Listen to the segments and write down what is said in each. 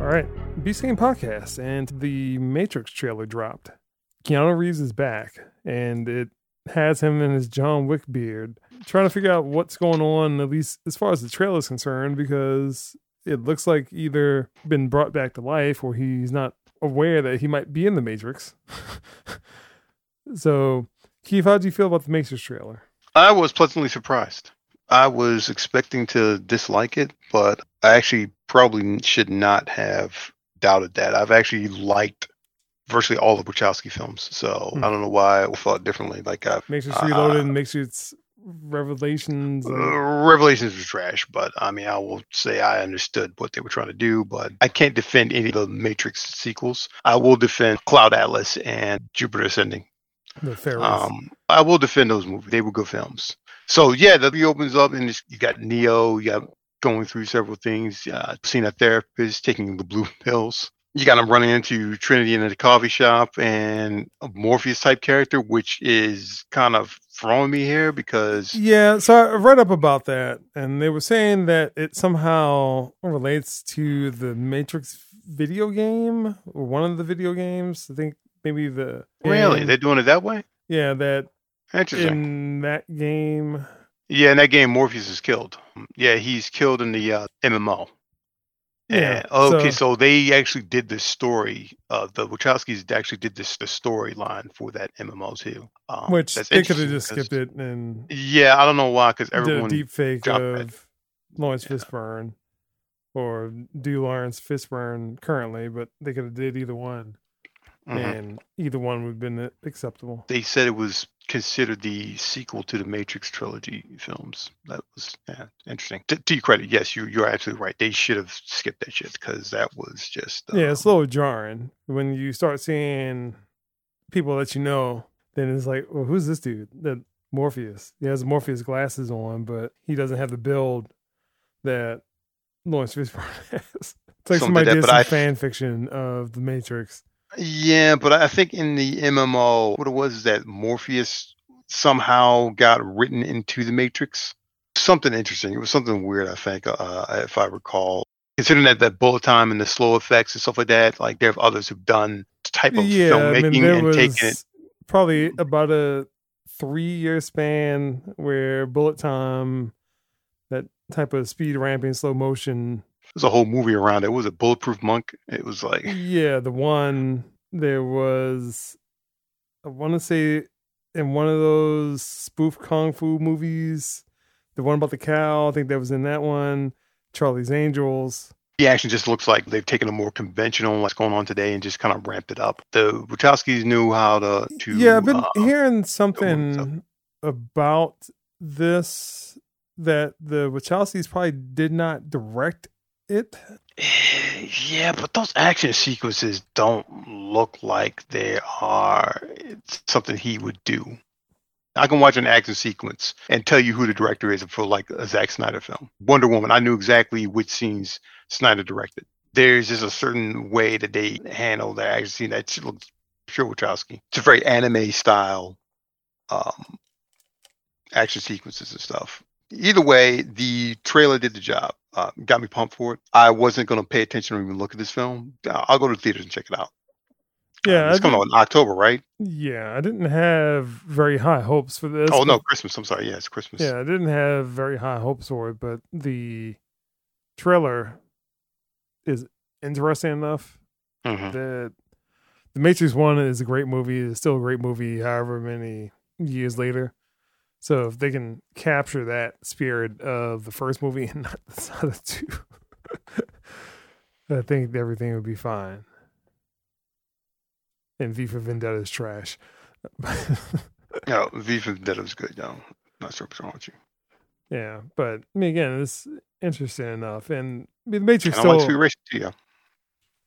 All right, Be Sane Podcast, and the Matrix trailer dropped. Keanu Reeves is back, and it has him in his John Wick beard, trying to figure out what's going on, at least as far as the trailer is concerned, because it looks like either been brought back to life or he's not aware that he might be in the Matrix. so, Keith, how do you feel about the Matrix trailer? I was pleasantly surprised. I was expecting to dislike it, but I actually probably should not have doubted that. I've actually liked virtually all the Wachowski films, so Hmm. I don't know why I thought differently. Like I've Matrix uh, Reloaded, Matrix Revelations. Uh, Revelations was trash, but I mean, I will say I understood what they were trying to do, but I can't defend any of the Matrix sequels. I will defend Cloud Atlas and Jupiter Ascending. the Pharaohs. Um, I will defend those movies. They were good films. So yeah, the movie opens up and it's, you got Neo. You got going through several things. Uh, seeing a therapist taking the blue pills. You got him running into Trinity in the coffee shop and a Morpheus type character, which is kind of throwing me here because Yeah, so I read up about that, and they were saying that it somehow relates to the Matrix video game or one of the video games. I think maybe the really game- they're doing it that way. yeah that Interesting. in that game. yeah, in that game, Morpheus is killed. Yeah, he's killed in the uh, MMO. Yeah, And- okay, so- so, they actually did this story. Uh, the Wachowskis actually did this the storyline for that MMO too. Um, Which that's they could have just skipped it and Yeah, I don't know why, because did a everyone. deep fake of. Lawrence Yeah. Fishburne or do Lawrence Fishburne currently, but they could have did either one, Mhm. and either one would have been acceptable. They said it was considered the sequel to the Matrix trilogy films. That was yeah, interesting. To, to your credit, yes, you you're absolutely right. They should have skipped that shit because that was just Yeah, it's a um, little jarring when you start seeing people that you know. Then it's like, well, who's this dude? That Morpheus. He has Morpheus glasses on, but he doesn't have the build that Lawrence Fishburne has. It's like Some somebody did that, did some I- fan fiction of the Matrix. Yeah, but I think in the MMO, what it was is that Morpheus somehow got written into the Matrix. Something interesting. It was something weird, I think, uh, if I recall. Considering that that bullet time and the slow effects and stuff like that, like there are others who've done type of Yeah, I filmmaking mean, there and was taken it. probably about a three-year span where bullet time, that type of speed ramping, slow motion There's a whole movie around it. Was it Bulletproof Monk? It was like Yeah, the one there was I want to say in one of those spoof kung fu movies, the one about the cow, I think that was in that one, Charlie's Angels. the action just looks like they've taken a more conventional what's going on today and just kind of ramped it up. The Wachowskis knew how to. to yeah, I've been uh, hearing something about this that the Wachowskis probably did not direct it. Yeah, but those action sequences don't look like they are something he would do. I can watch an action sequence and tell you who the director is for like a Zack Snyder film. Wonder Woman, I knew exactly which scenes Snyder directed. There's just a certain way that they handle the action scene that looks pure Wachowski. It's a very anime style um, action sequences and stuff. Either way, the trailer did the job. Uh, got me pumped for it. I wasn't going to pay attention or even look at this film. I'll go to the theaters and check it out. Yeah, I it's coming out in October, right? Yeah, I didn't have very high hopes for this. Oh no, Christmas. I'm sorry. Yeah, it's Christmas. Yeah, I didn't have very high hopes for it, but the trailer is interesting enough Mhm. that The Matrix One is a great movie. It's still a great movie, however many years later. So if they can capture that spirit of the first movie and not the other two, I think everything would be fine. And V for Vendetta is trash. No, V for Vendetta is good, though. Not sure what's wrong with you. Yeah, but I mean, again, it's interesting enough, and I mean, the Matrix And I like still. Yeah.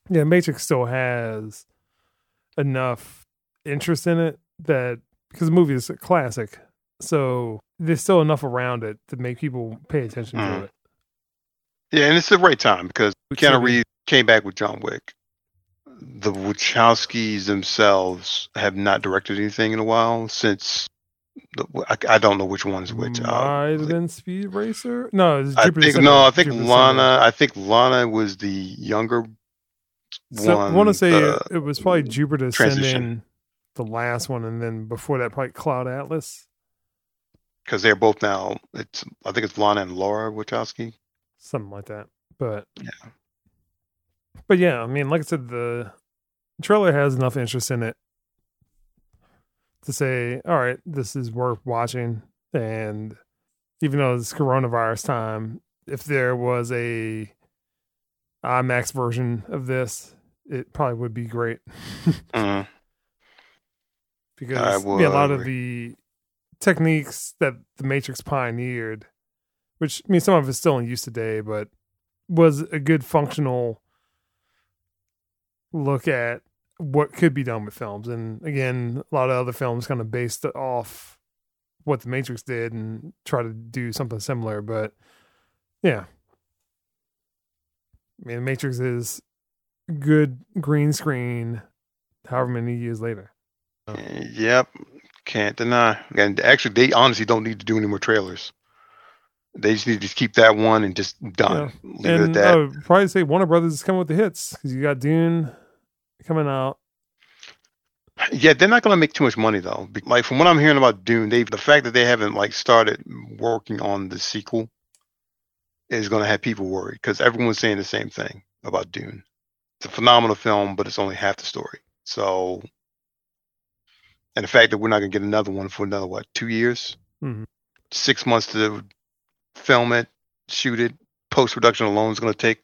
yeah, Matrix still has enough interest in it that because the movie is a classic, so there's still enough around it to make people pay attention to Mhm. it. Yeah, and it's the right time because Keanu? Reeves came back with John Wick. the Wachowskis themselves have not directed anything in a while since. The, I, I don't know which one's which. Might have been Speed Racer. No, I think no, I think Jupiter Lana. Ascending. I think Lana was the younger So, I want to say uh, it was probably Jupiter transition. Ascending, the last one, and then before that, probably Cloud Atlas, because they're both now. It's I think it's Lana and Laura Wachowski. something like that. But Yeah. but yeah, I mean, like I said, the trailer has enough interest in it to say, all right, this is worth watching. And even though it's coronavirus time, if there was a IMAX version of this, it probably would be great Mhm. because yeah, a lot of the techniques that the Matrix pioneered, which I mean, some of it's still in use today, but was a good functional look at what could be done with films. And again, a lot of other films kind of based off what the Matrix did and try to do something similar. But yeah, I mean, the Matrix is good green screen, however many years later. Yep, can't deny. And actually, they honestly don't need to do any more trailers. They just need to just keep that one and just done. Leave it at and that. I would probably say Warner Brothers is coming with the hits because you got Dune coming out. Yeah, they're not gonna make too much money though. Like from what I'm hearing about Dune, they the fact that they haven't like started working on the sequel is gonna have people worried because everyone's saying the same thing about Dune. It's a phenomenal film, but it's only half the story. So, and the fact that we're not gonna get another one for another what two years, Mhm. six months to film it, shoot it, post production alone is gonna take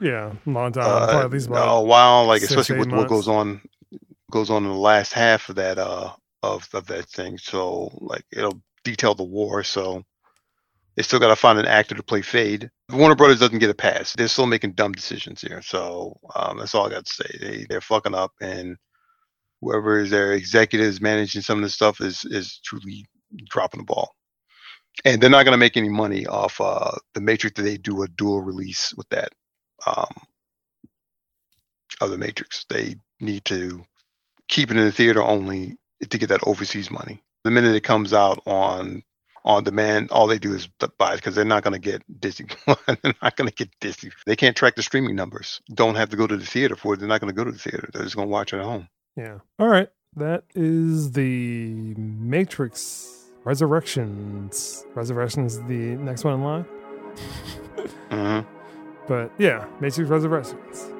Yeah, a long time. uh, at least about a while, like six, especially with what goes on goes on in the last half of that uh of of that thing. So like it'll detail the war. So they still got to find an actor to play Feyd. Warner Brothers doesn't get a pass. They're still making dumb decisions here. So um, that's all I got to say. They they're fucking up, and whoever is their executives managing some of this stuff is is truly dropping the ball. And they're not going to make any money off uh, the Matrix. That they do a dual release with that. Um, of the Matrix. They need to keep it in the theater only to get that overseas money. The minute it comes out on on demand, all they do is buy it because they're not going to get Disney. they're not going to get Disney. They can't track the streaming numbers. Don't have to go to the theater for it. They're not going to go to the theater. They're just going to watch it at home. Yeah. All right. That is the Matrix Resurrections. Resurrections is the next one in line. hmm But yeah, Matrix Resurrections.